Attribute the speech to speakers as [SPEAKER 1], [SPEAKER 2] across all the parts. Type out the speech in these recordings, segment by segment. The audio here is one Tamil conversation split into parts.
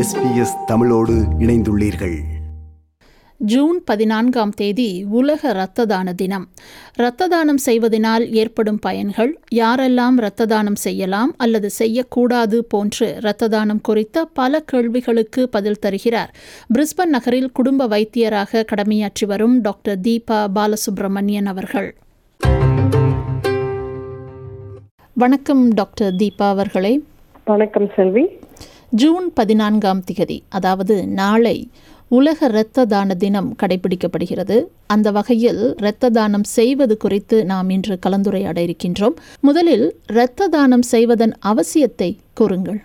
[SPEAKER 1] எஸ்பிஎஸ் தமிழோடு இணைந்துள்ளீர்கள்.
[SPEAKER 2] ஜூன் பதினான்காம் தேதி உலக இரத்த தான தினம். இரத்த தானம் செய்வதனால் ஏற்படும் பயன்கள் யாரெல்லாம் இரத்த தானம் செய்யலாம் அல்லது செய்யக்கூடாது போன்று இரத்த தானம் குறித்த பல கேள்விகளுக்கு பதில் தருகிறார். பிரிஸ்பன் நகரில் குடும்ப வைத்தியராக கடமையாற்றி வரும் டாக்டர் தீபா பாலசுப்ரமணியன் அவர்கள். வணக்கம் டாக்டர் தீபா அவர்களே.
[SPEAKER 3] வணக்கம் செல்வி.
[SPEAKER 2] ஜூன் பதினான்காம் திகதி அதாவது நாளை உலக இரத்த தான தினம் கடைபிடிக்கப்படுகிறது. அந்த வகையில் இரத்த தானம் செய்வது குறித்து நாம் இன்று கலந்துரையாட இருக்கின்றோம். முதலில் இரத்த தானம் செய்வதன் அவசியத்தை கூறுங்கள்.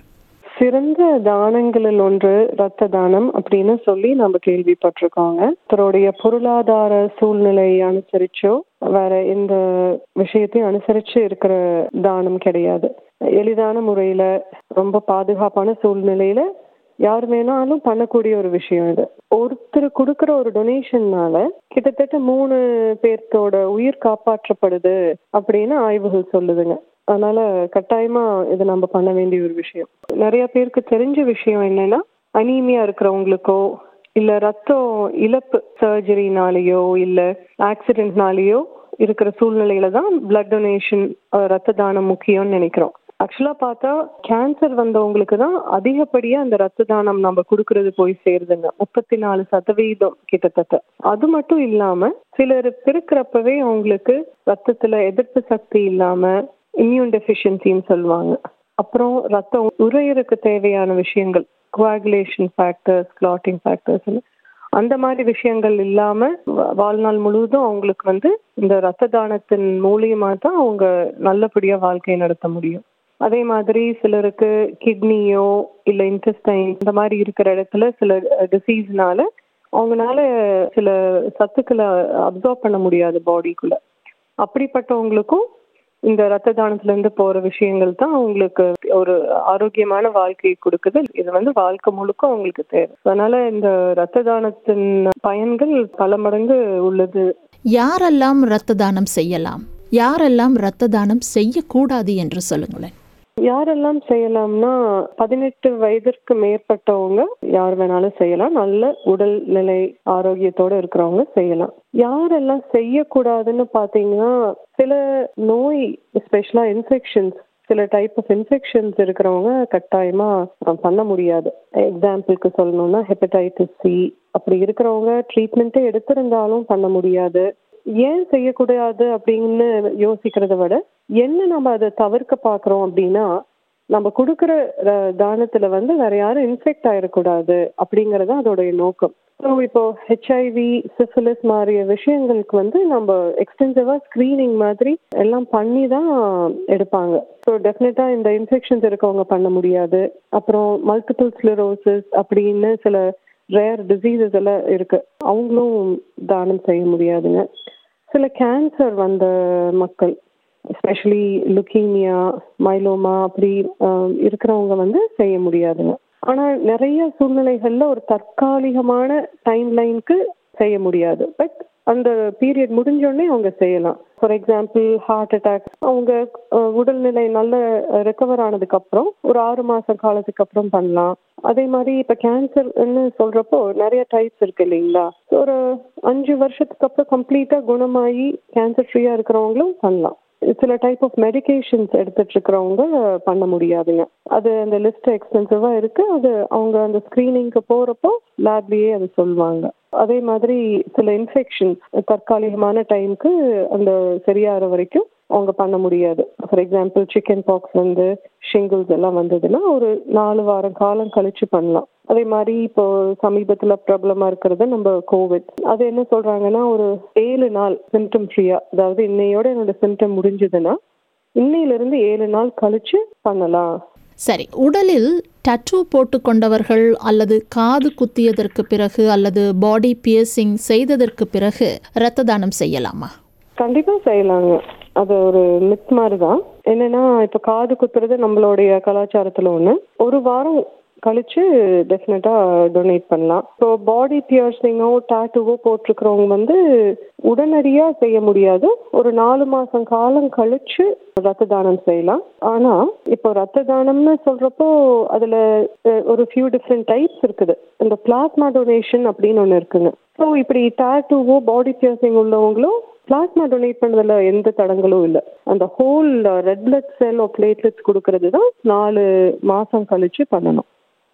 [SPEAKER 3] சிறந்த தானங்களில் ஒன்று இரத்த தானம் அப்படின்னு சொல்லி நம்ம கேள்விப்பட்டிருக்கோங்க. தன்னுடைய பொருளாதார சூழ்நிலை அனுசரிச்சோ வேற எந்த விஷயத்தையும் அனுசரிச்சு இருக்கிற தானம் கிடையாது. எளிதான முறையில ரொம்ப பாதுகாப்பான சூழ்நிலையில யார் வேணாலும் பண்ணக்கூடிய ஒரு விஷயம் இது. ஒருத்தர் கொடுக்குற ஒரு டொனேஷன்னால கிட்டத்தட்ட மூணு பேர்த்தோட உயிர் காப்பாற்றப்படுது அப்படின்னு ஆய்வுகள் சொல்லுதுங்க. அதனால கட்டாயமா இது நம்ம பண்ண வேண்டிய ஒரு விஷயம். நிறைய பேருக்கு தெரிஞ்ச விஷயம் என்னன்னா அனீமியா இருக்கிறவங்களுக்கோ இல்ல ரத்தம் இழப்பு சர்ஜரினாலேயோ இல்ல ஆக்சிடென்ட்னாலேயோ இருக்கிற சூழ்நிலையில தான் பிளட் டொனேஷன் ரத்த தானம் முக்கியம்னு நினைக்கிறோம். ஆக்சுவலாக பார்த்தா கேன்சர் வந்தவங்களுக்கு தான் அதிகப்படியாக அந்த ரத்த தானம் நம்ம கொடுக்கறது போய் சேருதுங்க. முப்பத்தி நாலு சதவீதம் கிட்டத்தட்ட. அது மட்டும் இல்லாமல் சிலர் பிறக்கிறப்பவே அவங்களுக்கு ரத்தத்தில் எதிர்ப்பு சக்தி இல்லாமல் இம்யூன் டெஃபிஷியன்சின்னு சொல்லுவாங்க. அப்புறம் ரத்தம் உரையருக்கு தேவையான விஷயங்கள் குவாகுலேஷன் ஃபேக்டர்ஸ் கிளாட்டிங் ஃபேக்டர்ஸ் அந்த மாதிரி விஷயங்கள் இல்லாம வாழ்நாள் முழுவதும் அவங்களுக்கு வந்து இந்த ரத்த தானத்தின் மூலியமா தான் அவங்க நல்லபடியா வாழ்க்கையை நடத்த முடியும். அதே மாதிரி சிலருக்கு கிட்னியோ இல்ல இன்டெஸ்டைன் இந்த மாதிரி இருக்கிற இடத்துல சில டிசீஸ்னால அவங்கனால சில சத்துக்களை அப்சர்வ் பண்ண முடியாது பாடிக்குள்ள அப்படிப்பட்டவங்களுக்கும் இந்த ரத்த தானத்துல இருந்து போற விஷயங்கள் தான் அவங்களுக்கு ஒரு ஆரோக்கியமான வாழ்க்கையை கொடுக்குது. இது வந்து வாழ்க்கை முழுக்க அவங்களுக்கு தேவை. அதனால இந்த ரத்த தானத்தின் பயன்கள் பல மடங்கு உள்ளது.
[SPEAKER 2] யாரெல்லாம் ரத்த தானம் செய்யலாம்? யாரெல்லாம் ரத்த தானம் செய்யக்கூடாது என்று சொல்லுங்களேன்.
[SPEAKER 3] யாரெல்லாம் செய்யலாம்னா பதினெட்டு வயதிற்கு மேற்பட்டவங்க யார் வேணாலும் செய்யலாம். நல்ல உடல் நிலை ஆரோக்கியத்தோட இருக்கிறவங்க செய்யலாம். யாரெல்லாம் செய்யக்கூடாதுன்னு பாத்தீங்கன்னா சில நோய் ஸ்பெஷலாக இன்ஃபெக்ஷன்ஸ் சில டைப் ஆஃப் இன்ஃபெக்ஷன்ஸ் இருக்கிறவங்க கட்டாயமா பண்ண முடியாது. எக்ஸாம்பிளுக்கு சொல்லணும்னா ஹெப்படைட்டிஸ் சி அப்படி இருக்கிறவங்க ட்ரீட்மெண்ட்டே எடுத்திருந்தாலும் பண்ண முடியாது. ஏன் செய்யக்கூடாது அப்படின்னு யோசிக்கிறத விட என்ன நம்ம அதை தவிர்க்க பாக்குறோம் அப்படின்னா நம்ம கொடுக்குற தானத்துல வந்து வேற யாரும் இன்ஃபெக்ட் ஆயிடக்கூடாது அப்படிங்கறது அதோடைய நோக்கம். ஸோ இப்போ ஹெச்ஐவி சிஃபிலிஸ் மாதிரிய விஷயங்களுக்கு வந்து நம்ம எக்ஸ்டென்சிவா ஸ்கிரீனிங் மாதிரி எல்லாம் பண்ணி தான் எடுப்பாங்க. ஸோ டெஃபினட்டா இந்த இன்ஃபெக்ஷன்ஸ் இருக்கவங்க பண்ண முடியாது. அப்புறம் மல்டிபிள் ஸ்லிரோசிஸ் அப்படின்னு சில ரேர் டிசீசஸ் எல்லாம் இருக்கு. அவங்களும் தானம் செய்ய முடியாதுங்க. சில கேன்சர் வந்த மக்கள் எஸ்பெஷலி லுக்கீமியா மைலோமா அப்படி இருக்கிறவங்க வந்து செய்ய முடியாதுங்க. ஆனா நிறைய சூழ்நிலைகள்ல ஒரு தற்காலிகமான டைம் லைனுக்கு செய்ய முடியாது. பட் அந்த பீரியட் முடிஞ்சோடனே அவங்க செய்யலாம். ஃபார் எக்ஸாம்பிள் ஹார்ட் அட்டாக் அவங்க உடல்நிலை நல்ல ரெக்கவர் ஆனதுக்கு அப்புறம் ஒரு ஆறு மாச காலத்துக்கு அப்புறம் பண்ணலாம். அதே மாதிரி இப்ப கேன்சர்னு சொல்றப்போ நிறைய டைப்ஸ் இருக்கு இல்லைங்களா? ஒரு அஞ்சு வருஷத்துக்கு அப்புறம் கம்ப்ளீட்டா குணமாகி கேன்சர் ஃப்ரீயா இருக்கிறவங்களும் பண்ணலாம். சில டைப் ஆஃப் மெடிகேஷன்ஸ் எடுத்துட்டு இருக்கிறவங்க பண்ண முடியாதுங்க. அது அந்த லிஸ்ட் எக்ஸ்பென்சிவா இருக்கு. அது அவங்க அந்த ஸ்கிரீனிங்க்கு போறப்போ லேப்லயே அது சொல்லுவாங்க. அதே மாதிரி சில இன்ஃபெக்ஷன்ஸ் தற்காலிகமான டைம்க்கு அந்த சரியாகிற வரைக்கும் அவங்க பண்ண முடியாது. ஃபார் எக்ஸாம்பிள் சிக்கன் பாக்ஸ் வந்து ஷிங்கிள்ஸ் எல்லாம் வந்ததுன்னா ஒரு நாலு வாரம் காலம் கழிச்சு பண்ணலாம். அதே மாதிரி இப்போ சமீபத்தில் ப்ராப்ளமாக இருக்கிறது நம்ம கோவிட் அது என்ன சொல்றாங்கன்னா ஒரு ஏழு நாள் சிம்டம் ஃப்ரீயா அதாவது இன்னையோட என்னோட சிம்டம் முடிஞ்சதுன்னா இன்னையிலிருந்து ஏழு நாள் கழிச்சு பண்ணலாம்.
[SPEAKER 2] சரி உடலில் டட்டூ போட்டு கொண்டவர்கள் அல்லது காது குத்தியதற்கு பிறகு அல்லது பாடி பியர்சிங் செய்ததற்கு பிறகு இரத்த தானம் செய்யலாமா?
[SPEAKER 3] கண்டிப்பா செய்யலாங்க. அது ஒரு மித் மாதிரி தான் என்னன்னா இப்ப காது குத்துறது நம்மளுடைய கலாச்சாரத்துல ஒண்ணு. ஒரு வாரம் கழிச்சு டெஃபினட்டா டொனேட் பண்ணலாம். ஸோ பாடி பியர்சிங்கோ டாட்டூவோ போட்டிருக்கிறவங்க வந்து உடனடியா செய்ய முடியாது. ஒரு நாலு மாசம் காலம் கழிச்சு ரத்த தானம் செய்யலாம். ஆனா இப்போ ரத்த தானம்னு சொல்றப்போ அதுல ஒரு ஃபியூ டிஃப்ரெண்ட் டைப்ஸ் இருக்குது. இந்த பிளாஸ்மா டொனேஷன் அப்படின்னு ஒன்று இருக்குங்க. ஸோ இப்படி டாட்டுவோ பாடி பியர்சிங் உள்ளவங்களும் பிளாஸ்மா டொனேட் பண்ணதில் எந்த தடங்களும் இல்லை. அந்த whole red blood cell platelets கொடுக்கறது தான் நாலு மாதம் கழிச்சு பண்ணணும்.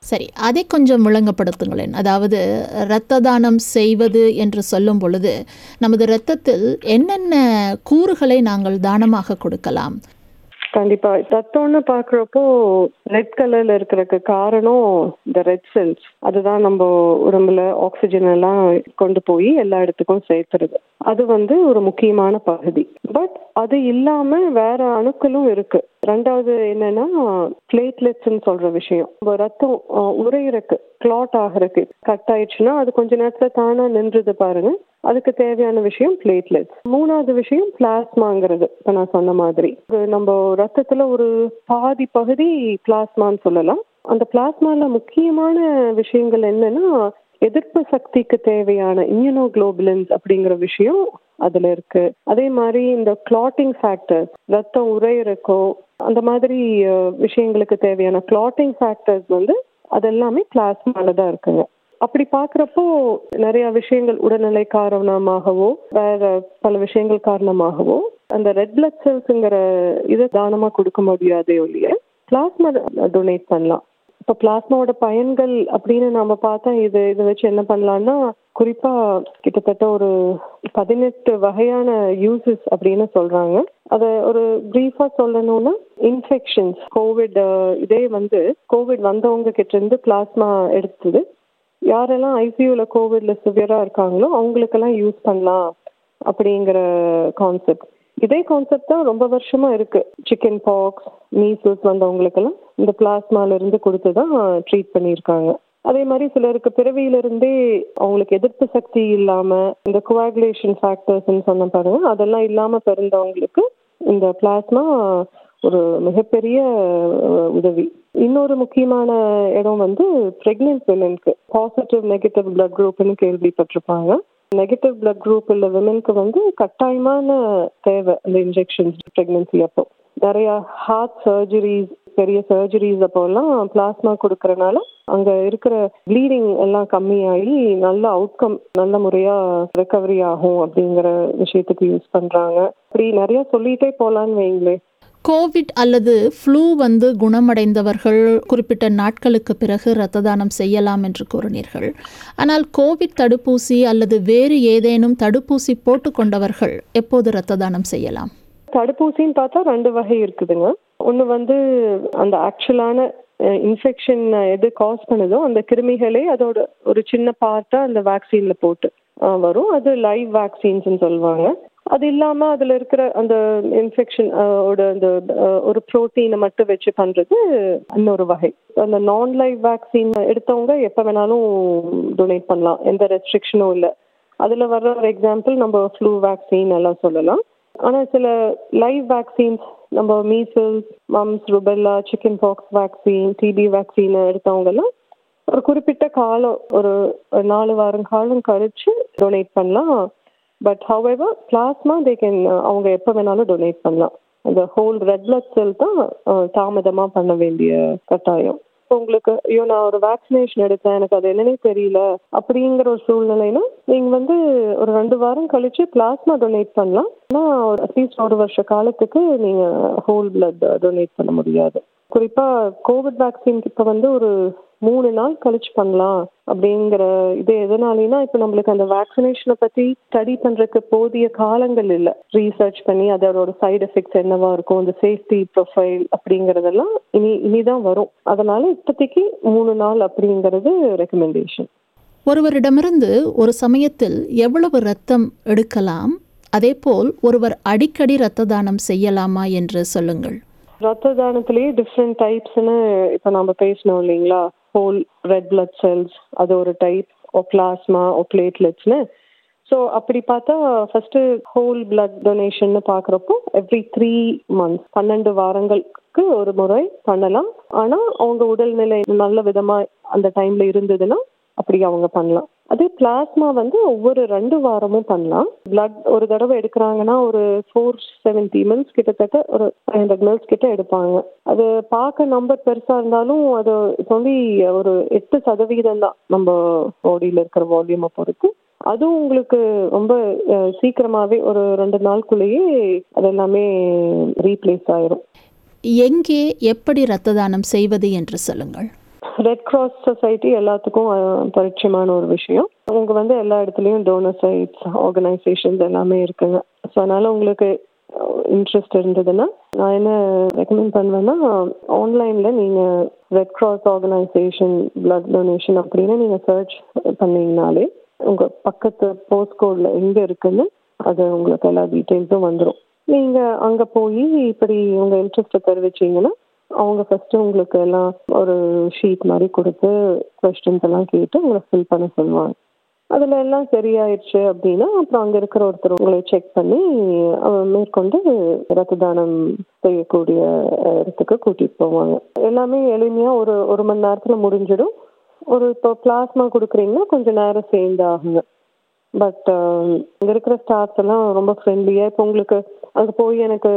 [SPEAKER 2] சரி அதை கொஞ்சம் விளங்கப்படுத்துங்களேன். அதாவது இரத்த தானம் செய்வது என்று சொல்லும் பொழுது நமது இரத்தத்தில் என்னென்ன கூறுகளை நாங்கள் தானமாக கொடுக்கலாம்?
[SPEAKER 3] கண்டிப்பா. ரத்தம்னு பாக்குறப்போ ரெட் கலர்ல இருக்கிறதுக்கு காரணம் இந்த ரெட் செல்ஸ் அதுதான் நம்ம உடம்புல ஆக்சிஜன் எல்லாம் கொண்டு போய் எல்லா இடத்துக்கும் சேர்த்துறது அது வந்து ஒரு முக்கியமான பகுதி. பட் அது இல்லாம வேற அணுக்களும் இருக்கு. ரெண்டாவது என்னன்னா பிளேட்லெட்ஸ்ன்னு சொல்ற விஷயம். நம்ம ரத்தம் உரையிறக்கு கிளாட் ஆகிறதுக்கு கட் ஆயிடுச்சுன்னா அது கொஞ்ச நேரத்துல தானா நின்றுது பாருங்க. அதுக்கு தேவையான விஷயம் பிளேட்லெட்ஸ் மூணாவது விஷயம் பிளாஸ்மாங்கிறது இப்ப நான் சொன்ன மாதிரி. நம்ம ரத்தத்துல ஒரு பாதி பகுதி பிளாஸ்மான்னு சொல்லலாம். அந்த பிளாஸ்மால முக்கியமான விஷயங்கள் என்னன்னா எதிர்ப்பு சக்திக்கு தேவையான இம்யூனோகுளோபுலின்ஸ் அப்படிங்கிற விஷயம் அதுல இருக்கு. அதே மாதிரி இந்த கிளாட்டிங் ஃபேக்டர்ஸ் ரத்தம் உரையிறக்கோ அந்த மாதிரி விஷயங்களுக்கு தேவையான கிளாட்டிங் ஃபேக்டர்ஸ் வந்து அதெல்லாமே பிளாஸ்மால தான் இருக்குங்க. அப்படி பாக்குறப்போ நிறைய விஷயங்கள் உடல்நிலை காரணமாகவோ வேற பல விஷயங்கள் காரணமாகவோ அந்த ரெட் பிளட் செல்ஸ்ங்கிற இதை தானமா கொடுக்க முடியாதே ஒழிய பிளாஸ்மா டொனேட் பண்ணலாம். இப்போ பிளாஸ்மாவோட பயன்கள் அப்படின்னு நாம பார்த்தா இது இதை வச்சு என்ன பண்ணலாம்னா குறிப்பா கிட்டத்தட்ட ஒரு பதினெட்டு வகையான யூசஸ் அப்படின்னு சொல்றாங்க. அதை ஒரு பிரீஃபா சொல்லணும்னா இன்ஃபெக்ஷன்ஸ் கோவிட் இதே வந்து கோவிட் வந்தவங்க கிட்ட இருந்து பிளாஸ்மா எடுத்தது. யாரெல்லாம் ஐசியூவில் கோவிட்ல சிவியராக இருக்காங்களோ அவங்களுக்கெல்லாம் யூஸ் பண்ணலாம் அப்படிங்கிற கான்செப்ட் இதே கான்செப்ட் தான் ரொம்ப வருஷமா இருக்கு. சிக்கன் பாக்ஸ் மீசல்ஸ் வந்தவங்களுக்கெல்லாம் இந்த பிளாஸ்மால இருந்து கொடுத்து தான் ட்ரீட் பண்ணியிருக்காங்க. அதே மாதிரி சிலருக்கு பிறவியிலிருந்தே அவங்களுக்கு எதிர்ப்பு சக்தி இல்லாம இந்த குவாகுலேஷன் ஃபேக்டர்ஸ்ன்னு சொன்ன பாருங்க அதெல்லாம் இல்லாம பிறந்தவங்களுக்கு இந்த பிளாஸ்மா ஒரு மிகப்பெரிய உதவி. இன்னொரு முக்கியமான இடம் வந்து பிரெக்னென்ட் விமென்க்கு பாசிட்டிவ் நெகட்டிவ் பிளட் குரூப்னு கேள்விப்பட்டிருப்பாங்க. நெகட்டிவ் பிளட் குரூப் உள்ள விமனுக்கு வந்து கட்டாயமான தேவை அந்த இன்ஜெக்ஷன்ஸ் பிரெக்னன்சி அப்போ. நிறைய ஹார்ட் சர்ஜரிஸ் பெரிய சர்ஜரிஸ் அப்போல்லாம் பிளாஸ்மா கொடுக்கறனால அங்க இருக்கிற ப்ளீடிங் எல்லாம் கம்மியாகி நல்ல அவுட்கம் நல்ல முறையா ரெக்கவரி ஆகும் அப்படிங்கிற விஷயத்துக்கு யூஸ் பண்றாங்க. அப்படி நிறைய சொல்லிட்டே போலான்னு வைங்களேன்.
[SPEAKER 2] கோவிட் அல்லது ஃப்ளூ வந்து குணமடைந்தவர்கள் குறிப்பிட்ட நாட்களுக்கு பிறகு இரத்த தானம் செய்யலாம் என்று கூறினீர்கள். ஆனால் கோவிட் தடுப்பூசி அல்லது வேறு ஏதேனும் தடுப்பூசி போட்டுக்கொண்டவர்கள் எப்போது இரத்த தானம் செய்யலாம்?
[SPEAKER 3] தடுப்பூசின்னு பார்த்தா ரெண்டு வகை இருக்குதுங்க. ஒன்று வந்து அந்த ஆக்சுவலான இன்ஃபெக்ஷன் எது காஸ் பண்ணுதோ அந்த கிருமிகளே அதோட ஒரு சின்ன பார்ட்டாக அந்த வேக்சினில் போட்டு வரும். அது லைவ் வேக்சின்ஸ்னு சொல்லுவாங்க. அது இல்லாம அதுல இருக்கிற அந்த இன்ஃபெக்ஷன் ஓட அந்த ஒரு புரோட்டீனை மட்டும் வச்சு பண்றது இன்னொரு வகை. அந்த நான் லைவ் வேக்சின் எடுத்தவங்க எப்ப வேணாலும் டொனேட் பண்ணலாம். எந்த ரெஸ்ட்ரிக்ஷனும் இல்லை. அதுல வர்ற ஒரு எக்ஸாம்பிள் நம்ம ஃப்ளூ வேக்சின் எல்லாம் சொல்லலாம். ஆனா சில லைவ் வேக்சின்ஸ் நம்ம measles mumps rubella chicken pox vaccine TB vaccine எடுத்தவங்க எல்லாம் ஒரு குறிப்பிட்ட காலம் ஒரு ஒரு நாலு வாரம் காலம் கழிச்சு டொனேட் பண்ணலாம். But however plasma they can அவங்க எப்போ வேணாலும் டொனேட் பண்ணலாம். அந்த ஹோல் ரெட் பிளட் செல் தான் uh, தாமதமாக பண்ண வேண்டிய கட்டாயம். இப்போ உங்களுக்கு ஐயோ நான் ஒரு வேக்சினேஷன் எடுத்தேன் எனக்கு அது என்னன்னே தெரியல அப்படிங்கிற ஒரு சூழ்நிலைனா நீங்க வந்து ஒரு ரெண்டு வாரம் கழிச்சு பிளாஸ்மா டொனேட் பண்ணலாம். ஆனால் அட்லீஸ்ட் ஒரு வருஷ காலத்துக்கு நீங்க ஹோல் பிளட் டொனேட் பண்ண முடியாது. குறிப்பா கோவிட் வேக்சின் இப்ப வந்து ஒரு மூணு நாள் கழிச்சு பண்ணலாம் அப்படிங்கிற இது எதனாலனா இப்ப நம்மளுக்கு அந்த வேக்சினேஷனை பத்தி ஸ்டடி பண்றதுக்கு போதிய காலங்கள் இல்லை. ரீசர்ச் பண்ணி அதோட சைடு எஃபெக்ட்ஸ் என்னவா இருக்கும் அந்த சேஃப்டி ப்ரொஃபைல் அப்படிங்கறதெல்லாம் இனி இனிதான் வரும். அதனால இப்போதைக்கு மூணு நாள் அப்படிங்கிறது ரெக்கமெண்டேஷன்
[SPEAKER 2] ஒருவரிடமிருந்து ஒரு சமயத்தில் எவ்வளவு இரத்தம் எடுக்கலாம் அதேபோல் ஒருவர் அடிக்கடி இரத்த தானம் செய்யலாமா என்று சொல்லுங்கள்.
[SPEAKER 3] ரத்த தானத்திலேயே டிஃப்ரெண்ட் டைப்ஸ்னு இப்போ நம்ம பேசணும் இல்லைங்களா? ஹோல் ரெட் பிளட் செல்ஸ் அது ஒரு டைப் ஓ பிளாஸ்மா ஓ பிளேட்லெட்ஸ்னு ஸோ அப்படி பார்த்தா ஃபர்ஸ்ட் ஹோல் பிளட் டொனேஷன் பார்க்குறப்போ எவ்ரி த்ரீ மந்த்ஸ் பன்னெண்டு வாரங்களுக்கு ஒரு முறை பண்ணலாம். ஆனால் அவங்க உடல்நிலை நல்ல விதமாக அந்த டைம்ல இருந்ததுன்னா அப்படி அவங்க பண்ணலாம். அதே பிளாஸ்மா வந்து ஒவ்வொரு ரெண்டு வாரமும் பண்ணலாம். பிளட் ஒரு தடவை எடுக்கிறாங்கன்னா ஒரு ஃபோர் செவன்டி மில்ஸ் கிட்டத்தட்ட ஒரு ஃபைவ் ஹண்ட்ரட் மில்ஸ் கிட்ட எடுப்பாங்க. அது பார்க்க நம்பர் பெருசா இருந்தாலும் அது சொல்லி ஒரு எட்டு சதவீதம் தான் நம்ம பாடியில் இருக்கிற வால்யூமை பொறுத்து. அதுவும் உங்களுக்கு ரொம்ப சீக்கிரமாவே ஒரு ரெண்டு நாளுக்குள்ளேயே அதெல்லாமே ரீப்ளேஸ் ஆயிரும்.
[SPEAKER 2] எங்கே எப்படி ரத்த தானம் செய்வது என்று சொல்லுங்கள்.
[SPEAKER 3] ரெட் கிராஸ் சொசைட்டி எல்லாத்துக்கும் பரிச்சயமான ஒரு விஷயம். அவங்க வந்து எல்லா இடத்துலையும் டோனர் சைட்ஸ் ஆர்கனைசேஷன்ஸ் எல்லாமே இருக்குங்க. ஸோ அதனால உங்களுக்கு இன்ட்ரெஸ்ட் இருந்ததுன்னா நான் என்ன ரெக்கமெண்ட் பண்ணுவேன்னா ஆன்லைன்ல நீங்க Red Cross organisation blood donation அப்படின்னு நீங்க சர்ச் பண்ணீங்கனாலே உங்க பக்கத்து போஸ்ட் கோட்ல எங்க இருக்குன்னு அது உங்களுக்கு எல்லா டீட்டெயில்ஸும் வந்துடும் நீங்க அங்க போய் இப்படி உங்க இன்ட்ரெஸ்ட்டை தெரிவிச்சீங்கன்னா அவங்க ஃபர்ஸ்ட் உங்களுக்கு எல்லாம் ஒரு ஷீட் மாதிரி கொடுத்து கொஸ்டின்ஸ் எல்லாம் கேட்டு உங்களை ஃபில் பண்ண சொல்லுவாங்க. அதில் எல்லாம் சரியாயிடுச்சு அப்படின்னா அப்புறம் அங்கே இருக்கிற ஒருத்தர் உங்களை செக் பண்ணி மேற்கொண்டு ரத்த தானம் செய்யக்கூடிய இடத்துக்கு கூட்டிகிட்டு போவாங்க. எல்லாமே எளிமையாக ஒரு ஒரு மணி நேரத்தில் முடிஞ்சிடும். ஒரு இப்போ பிளாஸ்மா கொடுக்குறீங்கன்னா கொஞ்சம் நேரம் சேர்ந்து ஆகுங்க பட் uh, இங்கே இருக்கிற ஸ்டாஃப்ஸ் எல்லாம் ரொம்ப ஃப்ரெண்ட்லியாக இப்போ உங்களுக்கு அங்கே போய் எனக்கு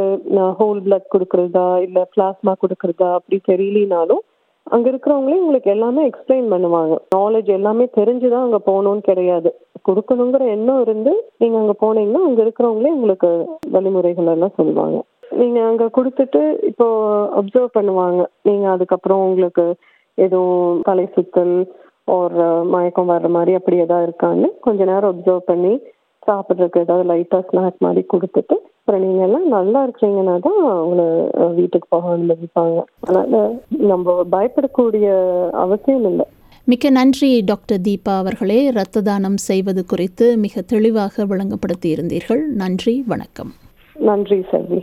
[SPEAKER 3] ஹோல் பிளட் கொடுக்குறதா இல்லை பிளாஸ்மா கொடுக்குறதா அப்படி தெரியலனாலும் அங்கே இருக்கிறவங்களே உங்களுக்கு எல்லாமே எக்ஸ்பிளைன் பண்ணுவாங்க. நாலேஜ் எல்லாமே தெரிஞ்சுதான் அங்கே போகணும்னு கிடையாது. கொடுக்கணுங்கிற எண்ணம் இருந்து நீங்கள் அங்கே போனீங்கன்னா அங்கே இருக்கிறவங்களே உங்களுக்கு வழிமுறைகள் எல்லாம் சொல்லுவாங்க. நீங்கள் அங்கே கொடுத்துட்டு இப்போ அப்சர்வ் பண்ணுவாங்க. நீங்கள் அதுக்கப்புறம் உங்களுக்கு எதுவும் தலை சுத்தல் ஒரு மயக்கம் வர்ற மாதிரி அப்படி ஏதாவது இருக்கான்னு கொஞ்ச நேரம் அப்சர்வ் பண்ணி சாப்பிட்றதுக்கு ஏதாவது லைட்டா ஸ்நாக் மாதிரி கொடுத்துட்டு அப்புறம் நீங்க எல்லாம் நல்லா இருக்கீங்கன்னா தான் அஹ், வீட்டுக்கு போக அனுமதிப்பாங்க. அதனால நம்ம பயப்படக்கூடிய அவசியம் இல்லை.
[SPEAKER 2] மிக்க நன்றி டாக்டர் தீபா அவர்களே. இரத்த தானம் செய்வது குறித்து மிக தெளிவாக விளங்கப்படுத்தி இருந்தீர்கள் நன்றி வணக்கம்.
[SPEAKER 3] நன்றி செல்வி.